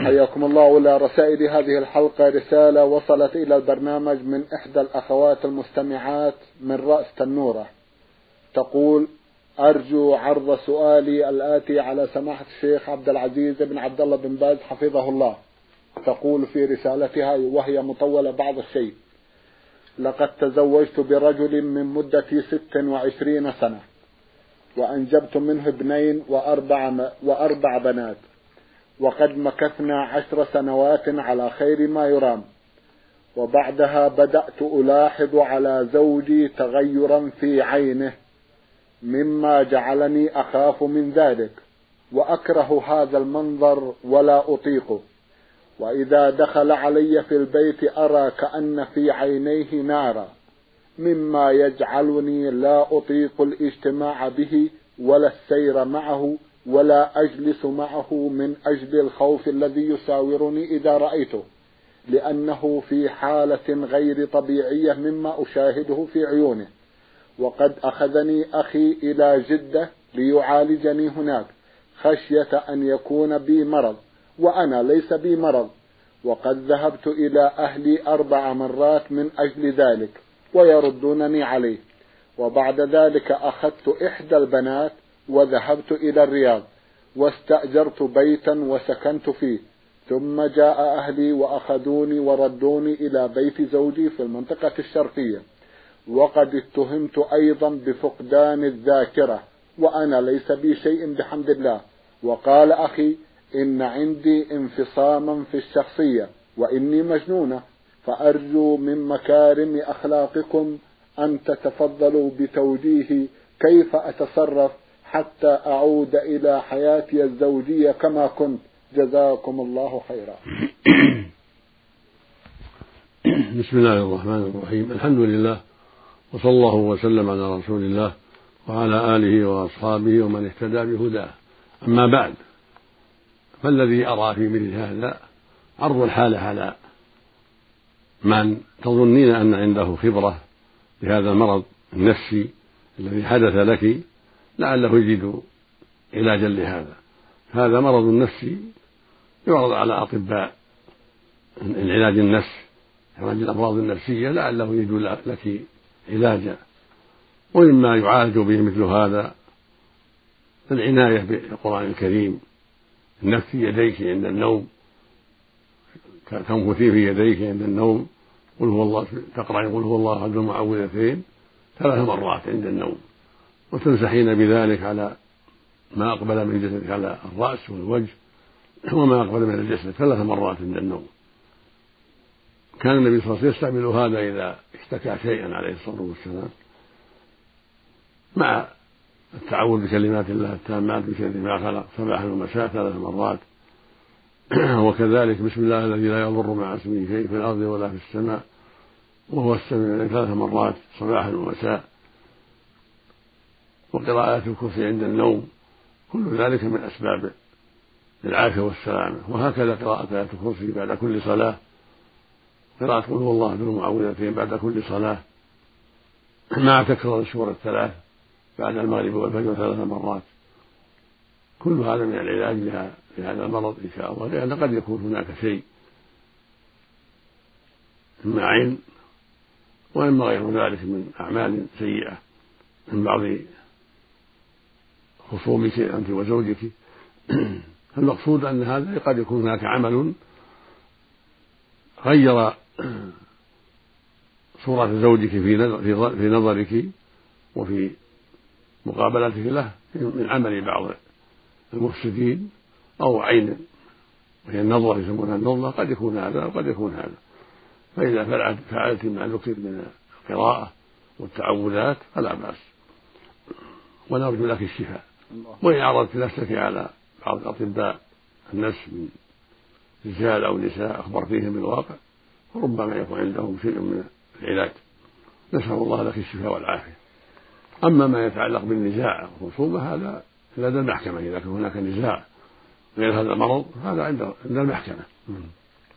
حياكم الله ولا رسائل هذه الحلقة. رسالة وصلت إلى البرنامج من إحدى الأخوات المستمعات من رأس تنورة. تقول أرجو عرض سؤالي الآتي على سماحة الشيخ عبد العزيز بن عبد الله بن باز حفظه الله. تقول في رسالتها وهي مطولة بعض الشيء. لقد تزوجت برجل من مدة ست وعشرين سنة وأنجبت منه ابنين وأربع, وأربع بنات. وقد مكثنا عشر سنوات على خير ما يرام. وبعدها بدأت ألاحظ على زوجي تغيرا في عينه مما جعلني أخاف من ذلك وأكره هذا المنظر ولا أطيقه. وإذا دخل علي في البيت أرى كأن في عينيه نارا مما يجعلني لا أطيق الاجتماع به ولا السير معه ولا أجلس معه من أجل الخوف الذي يساورني إذا رأيته لأنه في حالة غير طبيعية مما أشاهده في عيونه. وقد أخذني أخي إلى جدة ليعالجني هناك خشية أن يكون بي مرض وأنا ليس بي مرض. وقد ذهبت إلى أهلي أربع مرات من أجل ذلك ويردونني عليه. وبعد ذلك أخذت إحدى البنات وذهبت إلى الرياض واستأجرت بيتا وسكنت فيه. ثم جاء أهلي وأخذوني وردوني إلى بيت زوجي في المنطقة الشرقية. وقد اتهمت أيضا بفقدان الذاكرة وأنا ليس بي شيء بحمد الله. وقال أخي إن عندي انفصاما في الشخصية وإني مجنونة فأرجو من مكارم أخلاقكم أن تتفضلوا بتوجيهي كيف أتصرف حتى أعود إلى حياتي الزوجية كما كنت. جزاكم الله خيرا. بسم الله الرحمن الرحيم. الحمد لله وصلى الله وسلم على رسول الله وعلى آله وأصحابه ومن اهتدى بهداه. أما بعد فالذي أرى في مثل هذا عرض الحالة على من تظنين أن عنده خبرة بهذا المرض النفسي الذي حدث لك لعله يجد علاجا لهذا. هذا مرض نفسي يعرض على أطباء العلاج النفس علاج الأمراض النفسية لعله يجد لك علاجا. ومما يعالج به مثل هذا العناية بالقرآن الكريم. النفس في يديك عند النوم تنفثي في يديك عند النوم قل هو الله تقرأ قل هو الله أحد المعوذتين ثلاث مرات عند النوم. وتمسحين بذلك على ما أقبل من جسدك على الرأس والوجه وما أقبل من الجسد ثلاث مرات عند النوم. كان النبي صلى الله عليه وسلم يستعمل هذا إذا اشتكى شيئا عليه الصلاة والسلام مع التعوذ بكلمات الله التامات بشر ما خلق صباحا ومساء ثلاث مرات. وكذلك بسم الله الذي لا يضر مع اسمه شيء في الأرض ولا في السماء وهو السميع ثلاث مرات صباحا ومساء. وقراءة الكرسي عند النوم كل ذلك من أسباب العافية والسلامة. وهكذا قراءة آية الكرسي بعد كل صلاة. قراءة قل هو الله بالمعوذتين بعد كل صلاة. مع تكرار السور الثلاث بعد المغرب والفجر ثلاث مرات. كل هذا من العلاج لهذا المرض إن شاء الله. لأن قد يكون هناك شيء. إما عين وإما غير ذلك من أعمال سيئة من بعض خصومك أنت وزوجك. المقصود أن هذا قد يكون هناك عمل غير صورة زوجك في في نظرك وفي مقابلته له من عمل بعض المفسدين أو عين. وهي النظرة يسمونها النظرة. قد يكون هذا وقد يكون هذا. فإذا فعلت فعلت ما ذكر من القراءة والتعوذات فلا بأس. ونرجو لك الشفاء. وإن عرضت نفسك على بعض الأطباء النفس من رجال أو نساء أخبرتيهم بالواقع فربما يكون عندهم شيء من العلاج. نسأل الله لك الشفاء والعافية. أما ما يتعلق بالنزاع والخصومة هذا لدى المحكمة. إذا كان هناك نزاع غير هذا المرض هذا عند المحكمة.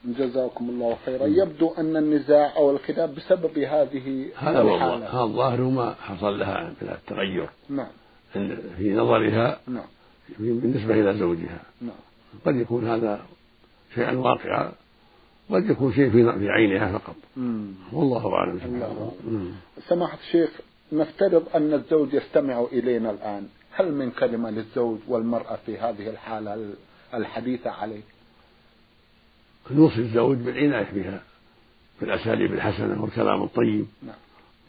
جزاكم الله خيرا. يبدو أن النزاع أو الخلاف بسبب هذه هذا الحالة. هذا الظاهر ما حصل لها من التغير. نعم. في نظرها نعم. بالنسبة إلى زوجها. نعم. قد يكون هذا شيئا واقعا قد يكون شيء في عينها فقط. والله أعلم. سماحة الشيخ نفترض أن الزوج يستمع إلينا الآن. هل من كلمة للزوج والمرأة في هذه الحالة الحديثة عليه؟ نوصي الزوج بالعناية بها بالأساليب الحسنة والكلام الطيب نعم.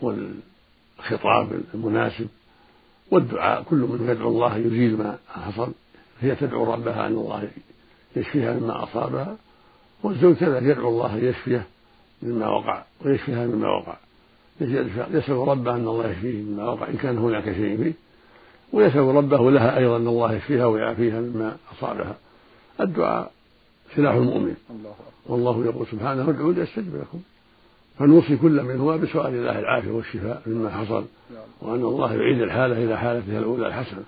والخطاب المناسب. والدعاء كل من يدعو الله يزيل ما حصل هي تدعو ربها أن الله يشفيها مما أصابها والزوج كذلك يدعو الله يشفيه مما وقع ويشفيها مما وقع. يسأل ربه أن الله يشفيه مما وقع إن كان هناك شيء فيه. ويسأل ربه لها أيضا أن الله يشفيها ويعافيها مما أصابها. الدعاء سلاح المؤمن. الله والله يقول سبحانه ادعوا استجب لكم. فنوصي كل منهما بسؤال الله العافية والشفاء مما حصل وأن الله يعيد الحالة إلى حالتها الأولى الحسنة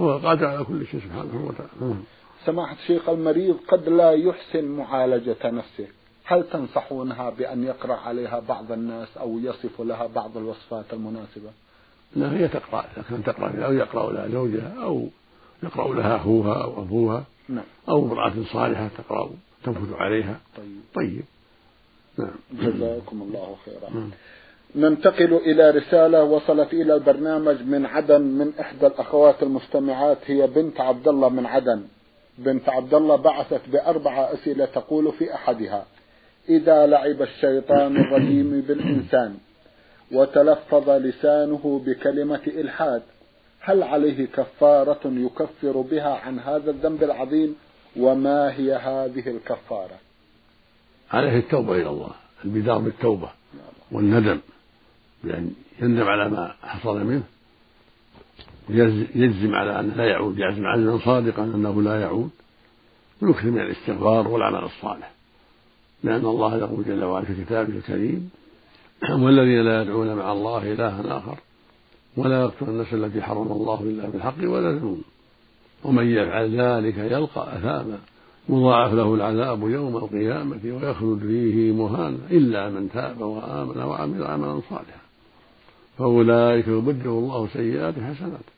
هو قادر على كل شيء سبحانه وتعالى. سماحة الشيخ المريض قد لا يحسن معالجة نفسه. هل تنصحونها بأن يقرأ عليها بعض الناس أو يصف لها بعض الوصفات المناسبة؟ لا هي تقرأ إذا كانت تقرأ أو يقرأ لها زوجها أو يقرأ لها أخوها أو أبوها نعم. أو امرأة صالحة تقرأ تنفذ عليها. طيب. طيب. نعم. جزاكم الله خيرا. نعم. ننتقل إلى رسالة وصلت إلى البرنامج من عدن من إحدى الأخوات المستمعات هي بنت عبد الله من عدن. بنت عبد الله بعثت بأربع أسئلة تقول في أحدها إذا لعب الشيطان الرجيم بالإنسان وتلفظ لسانه بكلمة إلحاد هل عليه كفارة يكفر بها عن هذا الذنب العظيم؟ وما هي هذه الكفارة؟ عليه التوبة إلى الله البدار بالتوبة والندم بأن يندم على ما حصل منه يجزم على أنه لا يعود يعزم عزما صادقا أنه لا يعود ويكثر من الاستغفار والعمل الصالح. لأن الله يقول جل وعلا في كتابه الكريم والذين لا يدعون مع الله إلها آخر ولا يقتلون النفس التي حرم الله إلا بالحق ولا يزنون ومن يفعل ذلك يلقى أثاما يضاعف له العذاب يوم القيامة ويخلد فيه مهانا إلا من تاب وآمن وعمل عملا صالحا. فأولئك يبدل الله سيئات حسنات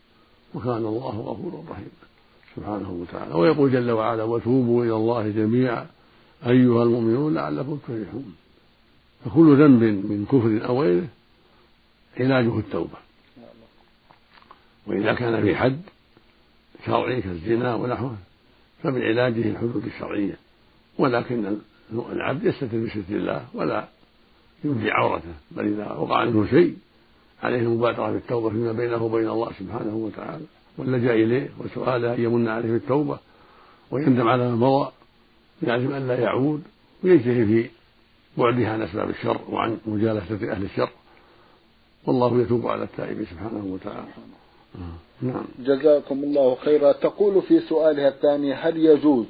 وكان الله غفورا رحيما. سبحانه وتعالى. ويقول جل وعلا وتوبوا إلى الله جميعا أيها المؤمنون لعلكم تفلحون. فكل ذنب من كفر أو غيره علاجه التوبة. وإذا كان في حد شرعي كالزنا ونحوه فمن علاجه الحدود الشرعية. ولكن العبد يستتر بستر الله ولا يبدي عورته. بل إذا وقع منه شيء عليه المبادرة بالتوبة فيما بينه وبين الله سبحانه وتعالى. واللجأ إليه وسؤاله أن يمن عليه بالتوبة ويندم على ما مضى يعزم أن لا يعود ويجتهد في بعدها عن أسباب الشر وعن مجالسة أهل الشر. والله يتوب على التائب سبحانه وتعالى. نعم. جزاكم الله خيرا. تقول في سؤالها الثاني هل يجوز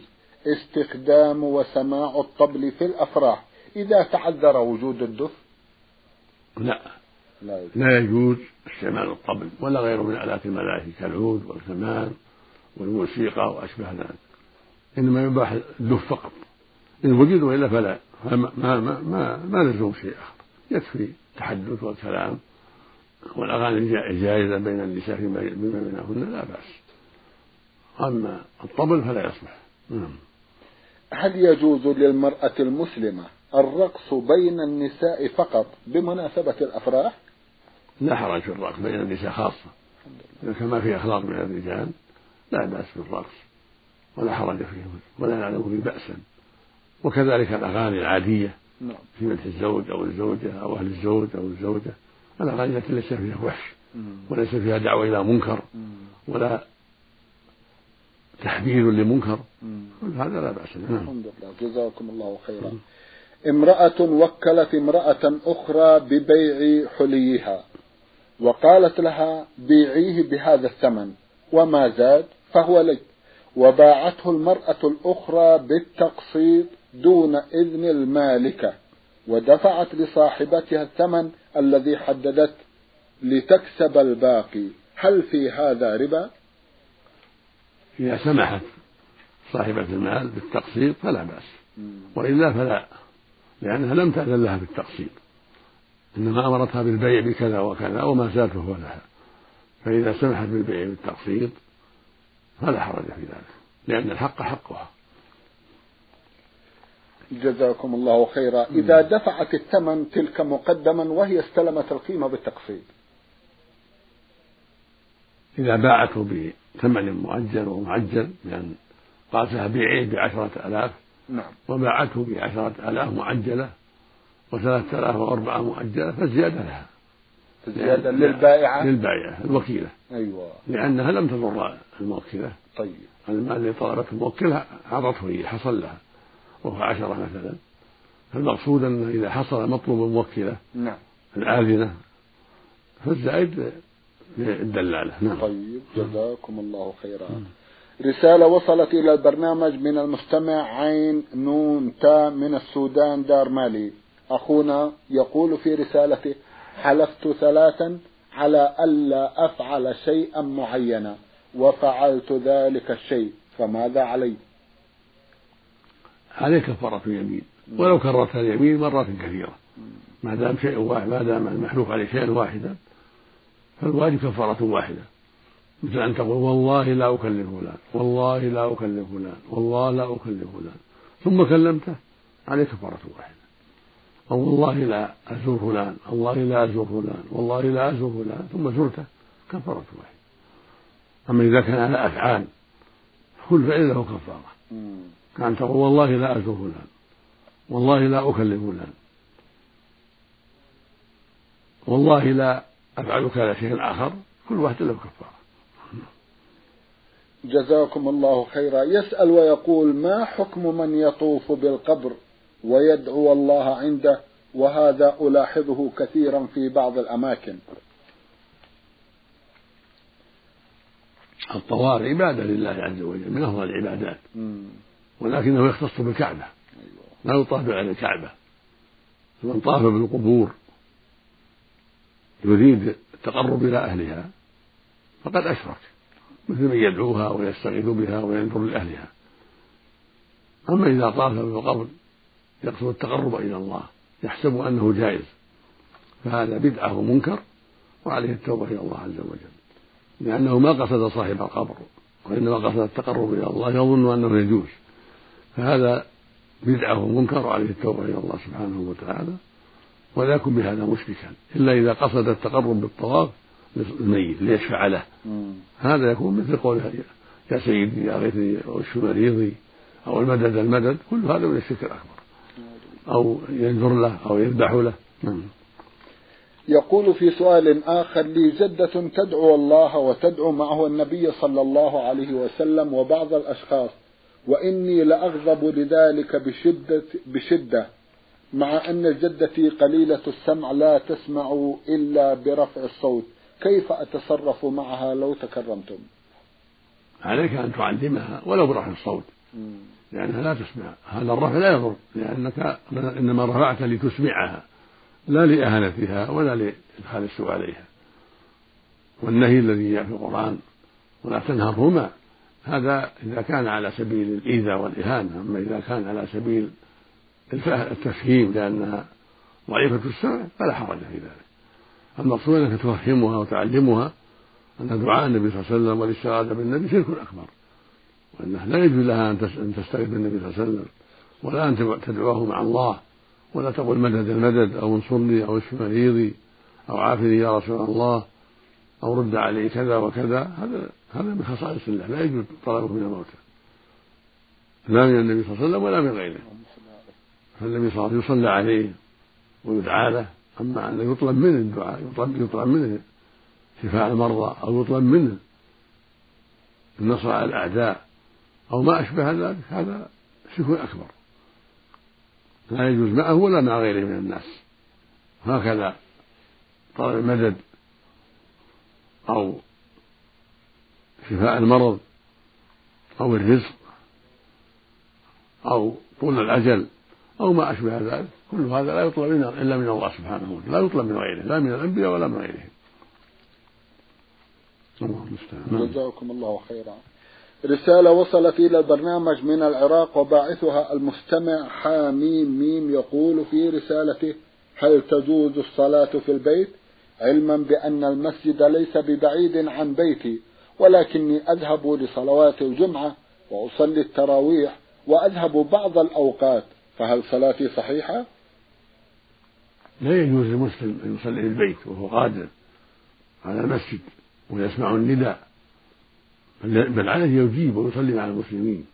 استخدام وسماع الطبل في الأفراح إذا تعذر وجود الدف؟ لا. لا يجوز, لا يجوز استعمال الطبل ولا غيره من آلات الملاهي كالعود والكمان والموسيقى وأشبه ذلك. إنما يباح الدف فقط. إن وجد وإلا فلا. ما ما ما ما, ما لزوم شيء آخر. يكفي التحدث والكلام. والأغاني جائزة بين النساء فيما بينهن لا بأس. أما الطبل فلا يصلح. نعم. هل يجوز للمرأة المسلمة الرقص بين النساء فقط بمناسبة الأفراح؟ لا حرج في الرقص بين النساء خاصة. كما في أخلاق من الرجال لا بأس بالرقص. ولا حرج فيه ولا نعلم فيه بأسا وكذلك الأغاني العادية نعم. في مدح الزوج أو الزوجة أو أهل الزوج أو الزوجة. الأغاني التي ليس فيها وحش وليس فيها دعوة إلى منكر ولا تحذير لمنكر. كل هذا لا بأس به. نعم. الحمد لله. جزاكم الله خيرا. امرأة وكلت امرأة أخرى ببيع حليها وقالت لها بيعيه بهذا الثمن وما زاد فهو لي وباعته المرأة الأخرى بالتقسيط دون إذن المالكة. ودفعت لصاحبتها الثمن الذي حددت لتكسب الباقي. هل في هذا ربا؟ إذا سمحت صاحبة المال بالتقسيط فلا بأس. وإلا فلا لأنها لم تأذن لها بالتقسيط. إنما أمرتها بالبيع بكذا وكذا وما زاد فهو لها. فإذا سمحت بالبيع بالتقسيط فلا حرج في ذلك لأن الحق حقها. جزاكم الله خيرا إذا دفعت الثمن تلك مقدما وهي استلمت القيمة بالتقسيط. إذا باعته بثمن مؤجل ومعجل لأن قالت لها بيعيه بعشرة آلاف نعم. وباعته بعشرة آلاف معجلة وثلاثة آلاف وأربعة مؤجلة فالزيادة لها. زيادة للبائعة. للبائعة الوكيلة. أيوة. لأنها لم تضر الموكلة. طيب. المال اللي طلبته الموكلة أعطته حصل لها. وهو عشرة مثلا. فالمقصود أنه إذا حصل مطلوب الموكلة نعم. الآذنة فالزائد للدلالة. نعم. طيب جزاكم الله خيرا. رسالة وصلت إلى البرنامج من المستمع عين نون تا من السودان دار مالي. أخونا يقول في رسالته حلفت ثلاثا على ألا أفعل شيئا معينا وفعلت ذلك الشيء فماذا علي؟ عليك كفارة يمين ولو كررت اليمين مرات كثيرة. ما دام شيء واحد ما دام المحلوف عليه شيء واحدا فالواجب كفارة واحدة. مثل أن تقول والله لا أكلف فلان والله لا أكلف فلان والله لا أكلف فلان. ثم كلمته عليك كفارة واحدة. أو والله لا أزور فلان والله لا أزور فلان والله لا أزور فلان. ثم زرته كفارة واحدة. أما إذا كان على أفعال كل فعل له كفارة. كان تقول والله لا أزور فلان والله لا أكلم فلان والله لا أفعل كذا شيء آخر كل واحد له كفارة. جزاكم الله خيرا. يسأل ويقول ما حكم من يطوف بالقبر ويدعو الله عنده؟ وهذا ألاحظه كثيرا في بعض الأماكن. الطواف عبادة لله عز وجل من أفضل العبادات. ولكنه يختص بالكعبة لا يطاف على الكعبة. فمن طاف بالقبور يريد التقرب إلى أهلها فقد أشرك مثل من يدعوها ويستغيث بها وينظر لأهلها. أما إذا طاف بالقبر يقصد التقرب إلى الله يحسب أنه جائز فهذا بدعة ومنكر وعليه التوبة إلى الله عز وجل. لأنه ما قصد صاحب القبر وإنما قصد التقرب إلى الله يظن أنه يجوز. فهذا بدعة ومنكر وعليه التوبة إلى الله سبحانه وتعالى ولا يكون بهذا مشركا إلا إذا قصد التقرب بالطواف للميت ليشفع له. هذا يكون مثل قوله يا سيدي يا غيثي أو اشف مريضي أو المدد المدد كل هذا من الشرك الأكبر. أو ينذر له أو يذبح له. نعم. يقول في سؤال آخر لي جدة تدعو الله وتدعو معه النبي صلى الله عليه وسلم وبعض الأشخاص. وإني لأغضب لذلك بشدة, بشدة مع أن جدتي قليلة السمع لا تسمع إلا برفع الصوت. كيف أتصرف معها لو تكرمتم؟ عليك أن تعلمها ولو برفع الصوت. لأنها لا تسمع. هذا الرفع لا يضر لأنك إنما رفعت لتسمعها لا لإهانتها ولا لإدخال السوء عليها. والنهي الذي جاء في القرآن ولا تنهرهما هذا إذا كان على سبيل الإيذاء والإهانة أما إذا كان على سبيل التفهيم لأنها ضعيفة السمع فلا حرج في ذلك. المقصود أنك تفهمها وتعلمها أن دعاء النبي صلى الله عليه وسلم والاستغاثة بالنبي شرك أكبر. وأنه لا يجوز لها أن تستغيث بالنبي صلى الله عليه وسلم ولا أن تدعوه مع الله ولا تقول مدد المدد أو انصرني أو اشف مريضي أو عافني يا رسول الله أو رد علي كذا وكذا. هذا هذا من خصائص الله لا يجوز طلبه من الموتى. لا من النبي صلى الله عليه وسلم ولا من غيره. فالنبي صلى الله عليه وسلم يصلى عليه ويدعى له أما أن يطلب منه الدعاء يطلب, يطلب منه شفاء المرضى أو يطلب منه النصر على الأعداء أو ما أشبه ذلك هذا شرك أكبر. لا يجوز معه ولا مع غيره من الناس. هكذا طلب المدد أو شفاء المرض أو الرزق أو طول الأجل أو ما أشبه ذلك. كل هذا لا يطلب إلا من الله سبحانه وتعالى. لا يطلب من غيره لا من الأنبياء ولا من غيرهم الله المستعان. جزاكم الله خيرا. رسالة وصلت إلى البرنامج من العراق وباعثها المستمع حاميم ميم يقول في رسالته هل تجوز الصلاة في البيت؟ علما بأن المسجد ليس ببعيد عن بيتي. ولكني أذهب لصلوات الجمعة وأصلي التراويح وأذهب بعض الأوقات فهل صلاتي صحيحة؟ لا يجوز للمسلم أن يصلي في البيت وهو قادر على المسجد ويسمع النداء بل عليه يجيب ويصلي مع المسلمين.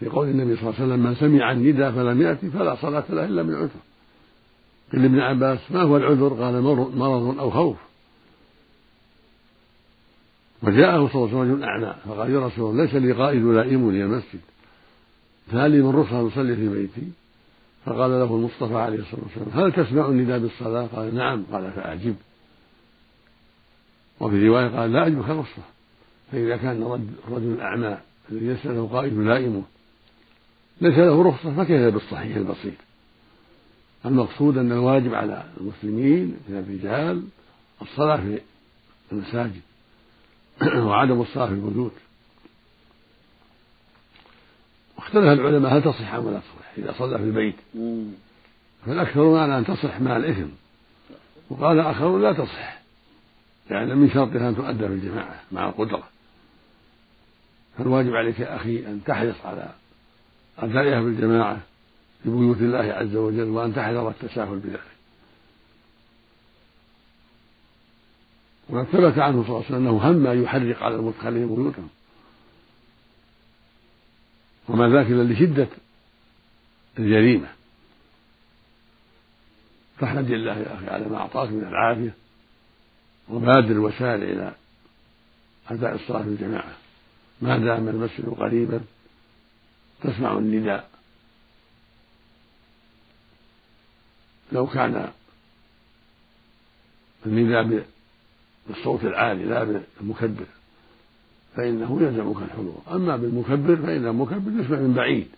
في قول النبي صلى الله عليه وسلم من سمع النداء فلم يأتي فلا صلاة له إلا من عذر. قيل لابن عباس ما هو العذر؟ قال مرض أو خوف. وجاءه صلى الله عليه وسلم رجل أعمى فقال يا رسول الله ليس لي قائد يلائمني المسجد. فهل لي من رخصة أصلي في بيتي؟ فقال له المصطفى عليه الصلاة والسلام هل تسمع النداء بالصلاة؟ قال نعم. قال فأعجب. وفي رواية قال لا أجبك رخصة فإذا كان الرجل الأعمى الذي ليس له قائد يلائمه ليس له رخصة فكيف بالصحيح البسيط؟ المقصود أن الواجب على المسلمين من الرجال الصلاة في المساجد وعدم الصلاة في البيوت واختلف العلماء هل تصح أم لا تصح إذا صلى في البيت. فالأكثر على أن تصح مع الإثم؟ وقال آخرون لا تصح لأن يعني من شرطها أن تؤدى في الجماعة مع القدرة. فالواجب عليك يا أخي أن تحرص على أدائها بالجماعة في بيوت الله عز وجل وأن تحذر التساهل بذلك. وقد ثبت عنه صلى الله عليه وسلم أنه هم أن يحرق على المدخلين بيوتهم. وما ذاك إلا لشدة الجريمة. فاحمد الله يا أخي على ما أعطاك من العافية وبادر وسارع إلى أداء الصلاة في الجماعة. ما دام المسجد قريبا تسمع النداء. لو كان النداء بالصوت العالي لا بالمكبر. فإنه يلزمك الحضور. أما بالمكبر فإن المكبر يسمع من بعيد.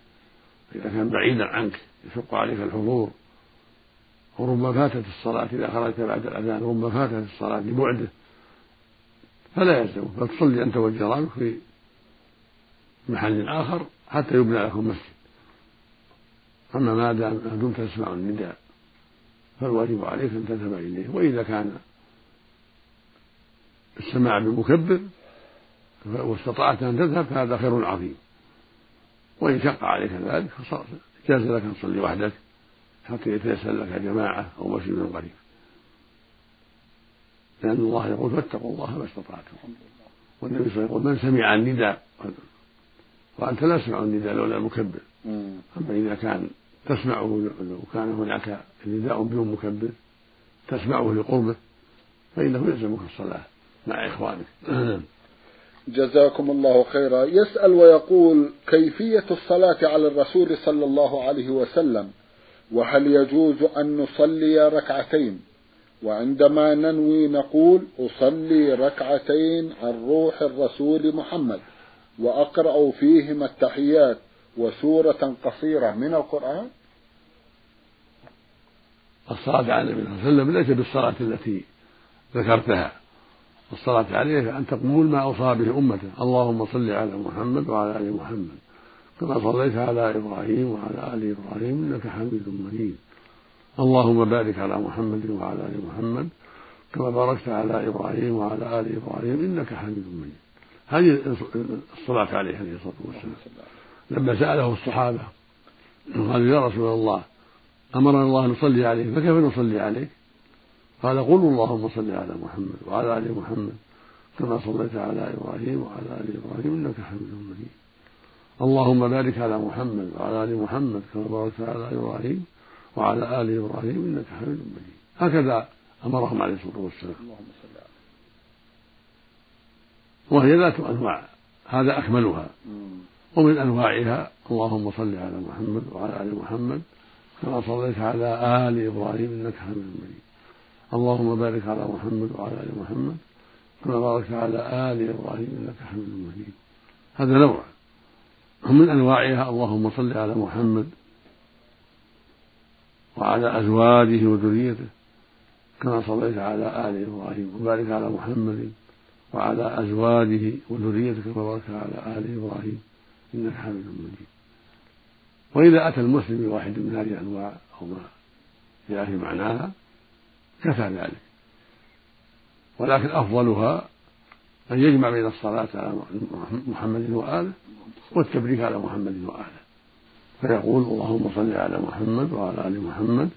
إذا كان بعيدا عنك يشق عليك الحضور. وربما فاتت الصلاة إذا خرجت بعد الأذان ربما فاتت الصلاة لبعده. فلا يلزمك. بل تصلي أنت وجيرانك في محل آخر حتى يبنى لكم مسجد. أما ما دام دمت تسمع النداء فالواجب عليك أن تذهب إليه. وإذا كان السماع بمكبر واستطعت أن تذهب فهذا خير عظيم. وإن شق عليك ذلك جاز لك أن تصلي وحدك حتى يتيسر لك جماعة أو مسجد قريب لأن الله يقول فاتقوا الله ما استطعتم. والنبي صلى الله عليه وسلم يقول من سمع النداء وأنت لا تسمع النداء لولا المكبر. أما إذا كان تسمعه لو كان هناك نداء بدون مكبر تسمعه لقربه فإنه يلزمك الصلاة. مع إخوانك. جزاكم الله خيرا. يسأل ويقول كيفية الصلاة على الرسول صلى الله عليه وسلم؟ وهل يجوز أن نصلي ركعتين؟ وعندما ننوي نقول أصلي ركعتين عن روح الرسول محمد وأقرأ فيهما التحيات وسورة قصيرة من القرآن؟ الصلاة على النبي صلى الله عليه وسلم ليس بالصلاة التي ذكرتها. الصلاة عليه أن تقول ما أوصى به أمته. اللهم صل على محمد وعلى آل محمد. كما صليت على إبراهيم وعلى آل إبراهيم إنك حميد مجيد. اللهم بارك على محمد وعلى آل محمد. كما باركت على إبراهيم وعلى آل إبراهيم إنك حميد مجيد. هذه الصلاة عليه عليه الصلاة والسلام. لما سأله الصحابة قالوا يا رسول الله أمرنا الله أن نصلي عليه فكيف نصلي عليك؟ قال قولوا اللهم صل على محمد وعلى آل محمد كما صليت على إبراهيم وعلى آل إبراهيم إنك حميد مجيد. اللهم بارك على محمد وعلى آل محمد كما باركت على إبراهيم وعلى آل إبراهيم إنك حميد مجيد. هكذا أمرهم عليه الصلاة والسلام. وهي ذات أنواع هذا أكملها. ومن أنواعها اللهم صل على محمد وعلى آل محمد كما صليت على آل إبراهيم إنك حميد مجيد. اللهم بارك على محمد وعلى آل محمد كما باركت على آل إبراهيم إنك حميد مجيد. هذا نوع ومن أنواعها. اللهم صل على محمد وعلى أزواجه وذريته كما صليت على آل إبراهيم وبارك على محمد وعلى أزواجه وذريته كما باركت على آل إبراهيم إنك حميد مجيد. وإذا أتى المسلم بواحد من هذه الأنواع أو ما جاء في معناها كفى ذلك. ولكن أفضلها أن يجمع بين الصلاة على محمد وآله والتبريك على محمد وآله. فيقول اللهم صل على محمد وعلى آل محمد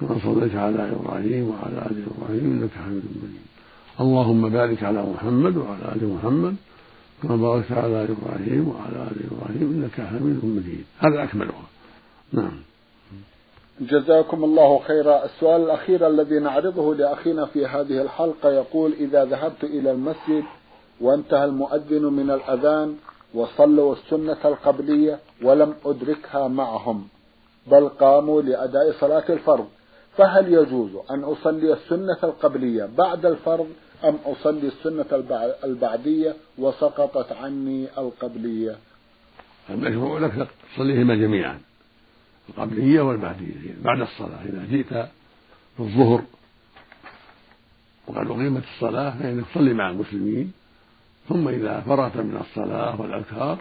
كما صليت على إبراهيم وعلى آل إبراهيم إنك حميد مجيد. اللهم بارك على محمد وعلى آل محمد كما باركت على إبراهيم وعلى آل إبراهيم إنك حميد مجيد. هذا أكملها. نعم. جزاكم الله خيرا. السؤال الأخير الذي نعرضه لأخينا في هذه الحلقة يقول إذا ذهبت إلى المسجد وانتهى المؤذن من الأذان وصلوا السنة القبلية ولم أدركها معهم بل قاموا لأداء صلاة الفرض فهل يجوز أن أصلي السنة القبلية بعد الفرض أم أصلي السنة البعدية وسقطت عني القبلية؟ المشروع لك تصليهما جميعا. القبلية والبعدية بعد الصلاة إذا جئت في الظهر وقد أقيمت الصلاة فإنك تصلي مع المسلمين ثم إذا فرغت من الصلاة والأذكار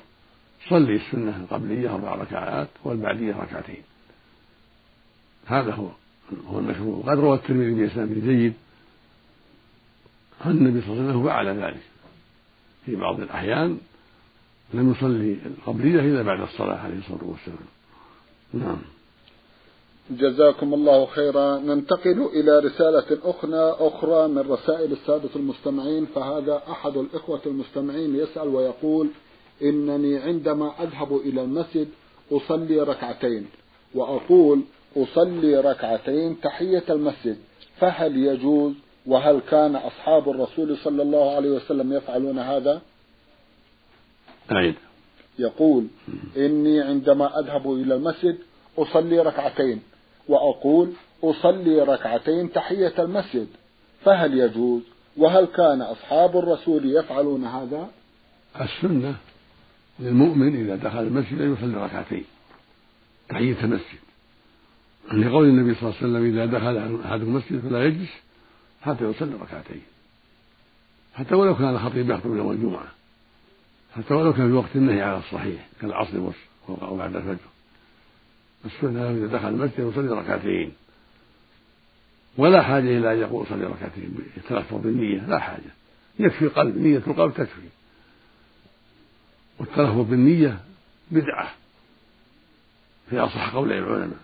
صلي السنة القبلية أربع ركعات والبعدية ركعتين. هذا هو هو المشروع. وقد روى الترمذي بإسناد جيد أن النبي صلى الله عليه وسلم فعل ذلك. في بعض الأحيان لم يصلي القبلية إلا بعد الصلاة عليه الصلاة والسلام. نعم. جزاكم الله خيرا. ننتقل إلى رسالة أخرى أخرى من رسائل السادة المستمعين فهذا أحد الإخوة المستمعين يسأل ويقول إنني عندما أذهب إلى المسجد أصلي ركعتين وأقول أصلي ركعتين تحية المسجد فهل يجوز؟ وهل كان أصحاب الرسول صلى الله عليه وسلم يفعلون هذا؟ أعيد. يقول إني عندما أذهب إلى المسجد أصلي ركعتين وأقول أصلي ركعتين تحية المسجد فهل يجوز؟ وهل كان أصحاب الرسول يفعلون هذا؟ السنة للمؤمن إذا دخل المسجد أن يصلي ركعتين تحية المسجد. لقول النبي صلى الله عليه وسلم إذا دخل أحد المسجد فلا يجلس حتى يصلي ركعتين. حتى ولو كان خطيب يخطب يوم الجمعة. حتى ولو كان في وقت النهي على الصحيح كالعصر أو بعد الفجر. السنة إذا دخل المسجد يصلي ركعتين. ولا حاجة إلى أن يقول صلي ركعتين يتلفظ بالنية لا حاجة. يكفي قلب نية القلب تكفي. والتلفظ بالنية بدعة. في أصح قول العلماء.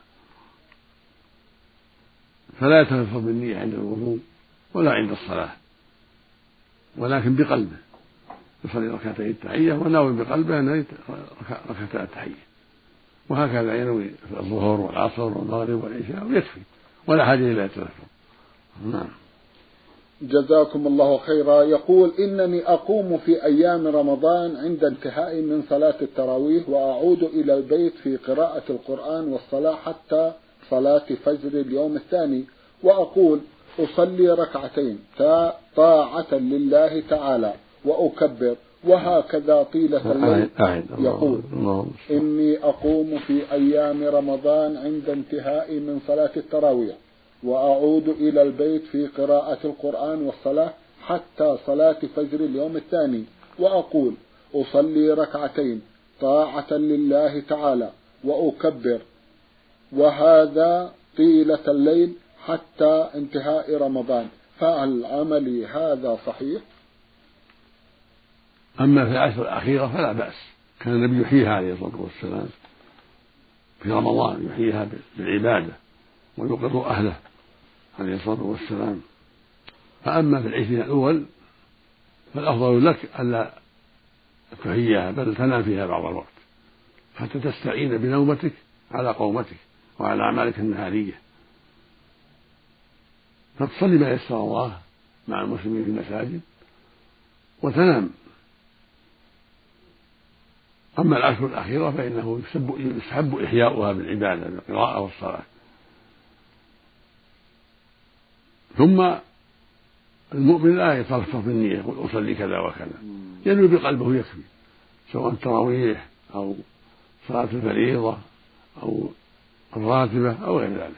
فلا يتلفظ بالنية عند الوضوء ولا عند الصلاة ولكن بقلبه. يصلي ركعتي التحية وناوي بقلبه أن ركعتا التحية. وهكذا ينوي في الظهر والعصر والمغرب والعشاء ويكفي ولا حاجة إلى التلفظ نعم. جزاكم الله خيرا. يقول إنني أقوم في أيام رمضان عند انتهاء من صلاة التراويح وأعود إلى البيت في قراءة القرآن والصلاة حتى صلاة فجر اليوم الثاني. وأقول أصلي ركعتين طاعة لله تعالى. وأكبر وهكذا طيلة الليل يقول إني أقوم في أيام رمضان عند انتهاء من صلاة التراويح وأعود إلى البيت في قراءة القرآن والصلاة حتى صلاة فجر اليوم الثاني وأقول أصلي ركعتين طاعة لله تعالى وأكبر. وهذا طيلة الليل حتى انتهاء رمضان. فهل عملي هذا صحيح؟ أما في العشر الأخيرة فلا بأس. كان النبي يحييها عليه الصلاة والسلام في رمضان يحييها بالعبادة ويوقظ أهله عليه الصلاة والسلام. فأما في العشرين الأول فالأفضل لك ألا تحييها بل تنام فيها بعض الوقت حتى تستعين بنومتك على قومتك وعلى أعمالك النهارية. فتصلي ما يسر الله مع المسلمين في المساجد وتنام أما العشر الأخيرة فإنه يستحب إحياؤها بالعبادة بالقراءة والصلاة. ثم المؤمن لا يترفع في النية يقول أصلي كذا وكذا. ينوي بقلبه يكفي سواء التراويح أو صلاة الفريضة أو الراتبة أو غير ذلك.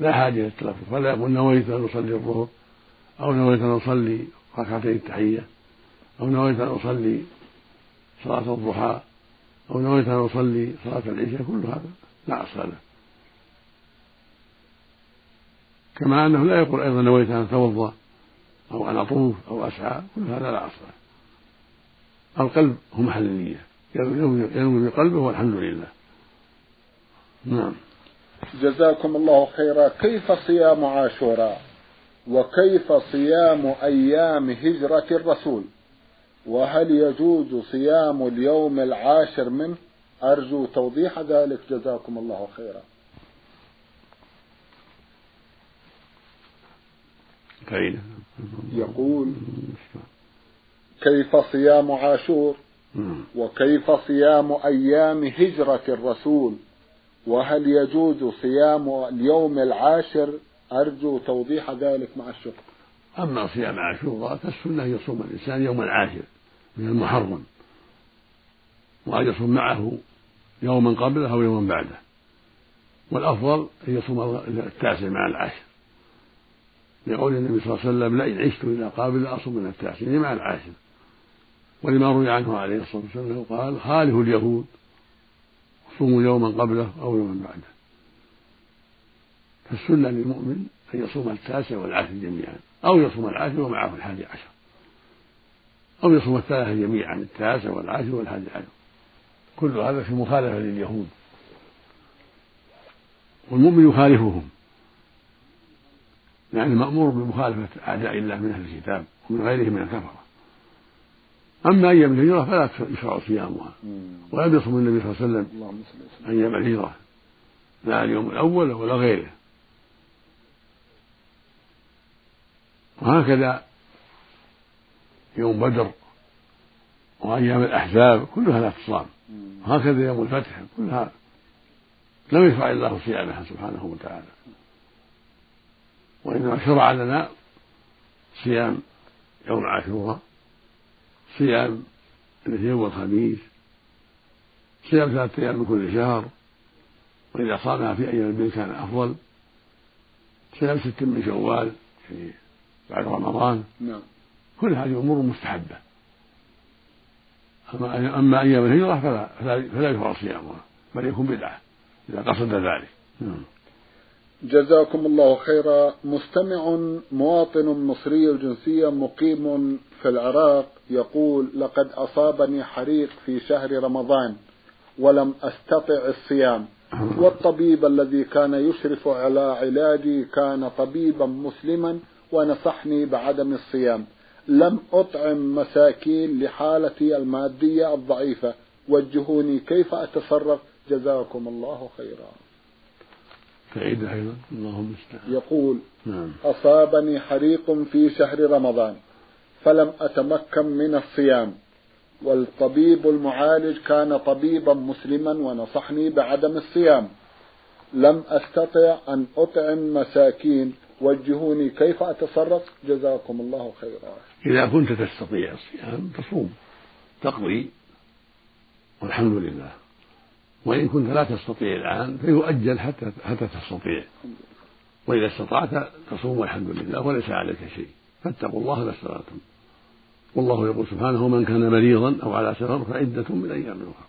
لا حاجة للتلفظ فلا يقول نويت أن أصلي الظهر أو نويت أن أصلي ركعتي التحية أو نويت أن أصلي صلاة الضحى. أو نويت أن أصلي صلاة العشاء كل هذا لا أصل له. كما أنه لا يقول أيضا نويت أن أتوضأ أو أن أطوف أو أسعى كل هذا لا أصل له. القلب هو محل النية. ينوي بقلبه والحمد لله. نعم. جزاكم الله خيرا. كيف صيام عاشوراء؟ وكيف صيام أيام هجرة الرسول؟ وهل يجوز صيام اليوم العاشر منه؟ أرجو توضيح ذلك. جزاكم الله خيرا. يقول كيف صيام عاشور؟ وكيف صيام أيام هجرة الرسول؟ وهل يجوز صيام اليوم العاشر؟ أرجو توضيح ذلك مع الشكر. أما صيام عاشوراء فالسنة يصوم الإنسان يوم العاشر. من المحرم وأن يصوم معه يوما قبله أو يوما بعده. والأفضل أن يصوم التاسع مع العاشر لقول النبي صلى الله عليه وسلم لئن عشت إلى قابل أصوم من التاسع مع العاشر ولما روي عنه عليه الصلاة والسلام قال خالف اليهود صوموا يوما قبله أو يوما بعده. فالسنة للمؤمن أن يصوم التاسع والعاشر جميعا أو يصوم العاشر ومعه الحادي عشر. أو يصوم الثلاثة جميعا التاسع والعاشر والحادي عشر. كل هذا في مخالفة لليهود. والمؤمن يخالفهم. يعني مأمور بمخالفة أعداء الله من أهل الكتاب ومن غيرهم من الكفرة. أما أيام الهجرة فلا يشرع صيامها. ولم يصوم النبي صلى الله عليه وسلم أيام الهجرة لا اليوم الأول ولا غيره. وهكذا يوم بدر وأيام الأحزاب كلها لا تصام وهكذا يوم الفتح كلها لم يشرع الله صيامها سبحانه وتعالى. وإنما شرع لنا صيام يوم عاشوراء صيام الاثنين والخميس صيام ثلاثة أيام من كل شهر وإذا صامها في أيام البيت كان أفضل. صيام ست من شوال يعني بعد رمضان. نعم. كل هذه أمور مستحبة. أما أيام الهجرة فلا فلا, يشرع صيامها بل يكون بدعة إذا قصد ذلك. نعم. جزاكم الله خيرا. مستمع مواطن مصري الجنسية مقيم في العراق يقول لقد أصابني حريق في شهر رمضان ولم أستطع الصيام والطبيب الذي كان يشرف على علاجي كان طبيبا مسلما ونصحني بعدم الصيام. لم أطعم مساكين لحالتي المادية الضعيفة. وجهوني كيف أتصرف؟ جزاكم الله خيرا. تعيد أيضا. اللهم يقول نعم. أصابني حريق في شهر رمضان فلم أتمكن من الصيام والطبيب المعالج كان طبيبا مسلما ونصحني بعدم الصيام. لم أستطع أن أطعم مساكين. وجهوني كيف أتصرف؟ جزاكم الله خيرا. إذا كنت تستطيع الصيام تصوم تقضي والحمد لله. وإن كنت لا تستطيع الآن فيؤجل حتى حتى تستطيع. وإذا استطعت تصوم والحمد لله وليس عليك شيء. فاتقوا الله ما استطعتم. والله يقول سبحانه من كان مريضا أو على سفر فعدة من أيام أخرى.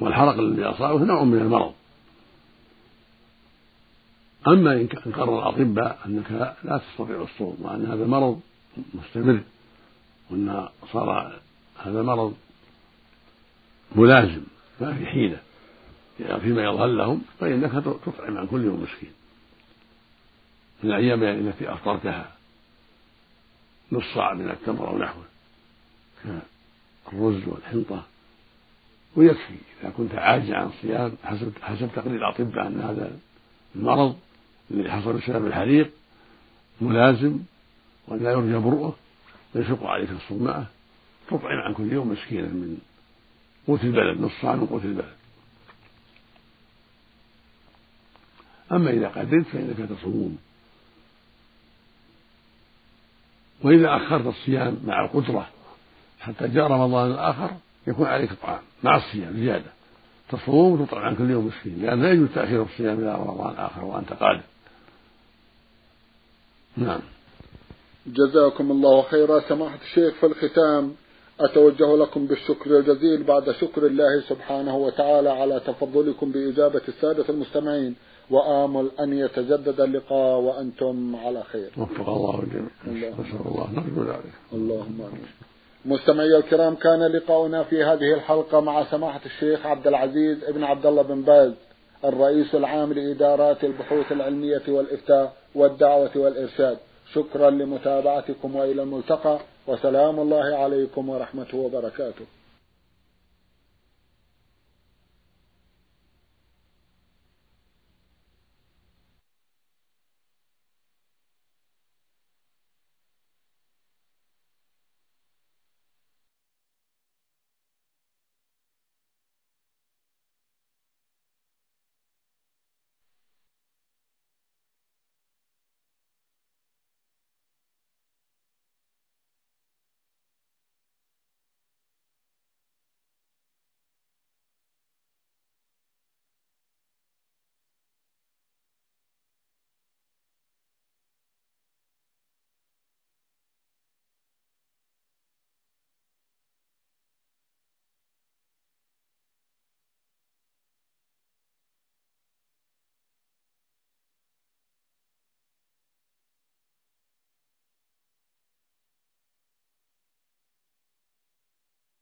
والحرق الذي أصابه نوع من المرض. أما إن قرر الأطباء أنك لا تستطيع الصوم وأن هذا مرض مستمر وأن صار هذا مرض ملازم ما في حيلة. فيما يظهر لهم فإنك تطعم عن كل يوم مسكين. من الأيام التي أفطرتها نص صاع من التمر أو نحوه كالرز والحنطة ويكفي. إذا كنت عاجزا عن الصيام حسب حسب تقرير الأطباء أن هذا المرض الذي حصل بسبب الحريق ملازم ولا يرجى برؤه ويشق عليك الصوم تطعم عن كل يوم مسكينا من قوت البلد نص من قوت البلد. أما إذا قدرت فإنك تصوم. وإذا أخرت الصيام مع القدرة حتى جاء رمضان الآخر يكون عليك طعام مع الصيام زيادة. تصوم وتطعم عن كل يوم مسكين لأن لا يجوز تأخير الصيام إلى رمضان آخر وأنت قادر. نعم. جزاكم الله خيرا. سماحة الشيخ في الختام أتوجه لكم بالشكر الجزيل بعد شكر الله سبحانه وتعالى على تفضلكم بإجابة السادة المستمعين وآمل أن يتجدد اللقاء وأنتم على خير. وفق الله الجميع. نسأل الله. نرجو ذلك. اللهم آمين. مستمعي الكرام كان لقاؤنا في هذه الحلقة مع سماحة الشيخ عبد العزيز ابن عبد الله بن باز الرئيس العام لإدارات البحوث العلمية والإفتاء. والدعوة والإرشاد. شكرا لمتابعتكم وإلى الملتقى. وسلام الله عليكم ورحمته وبركاته.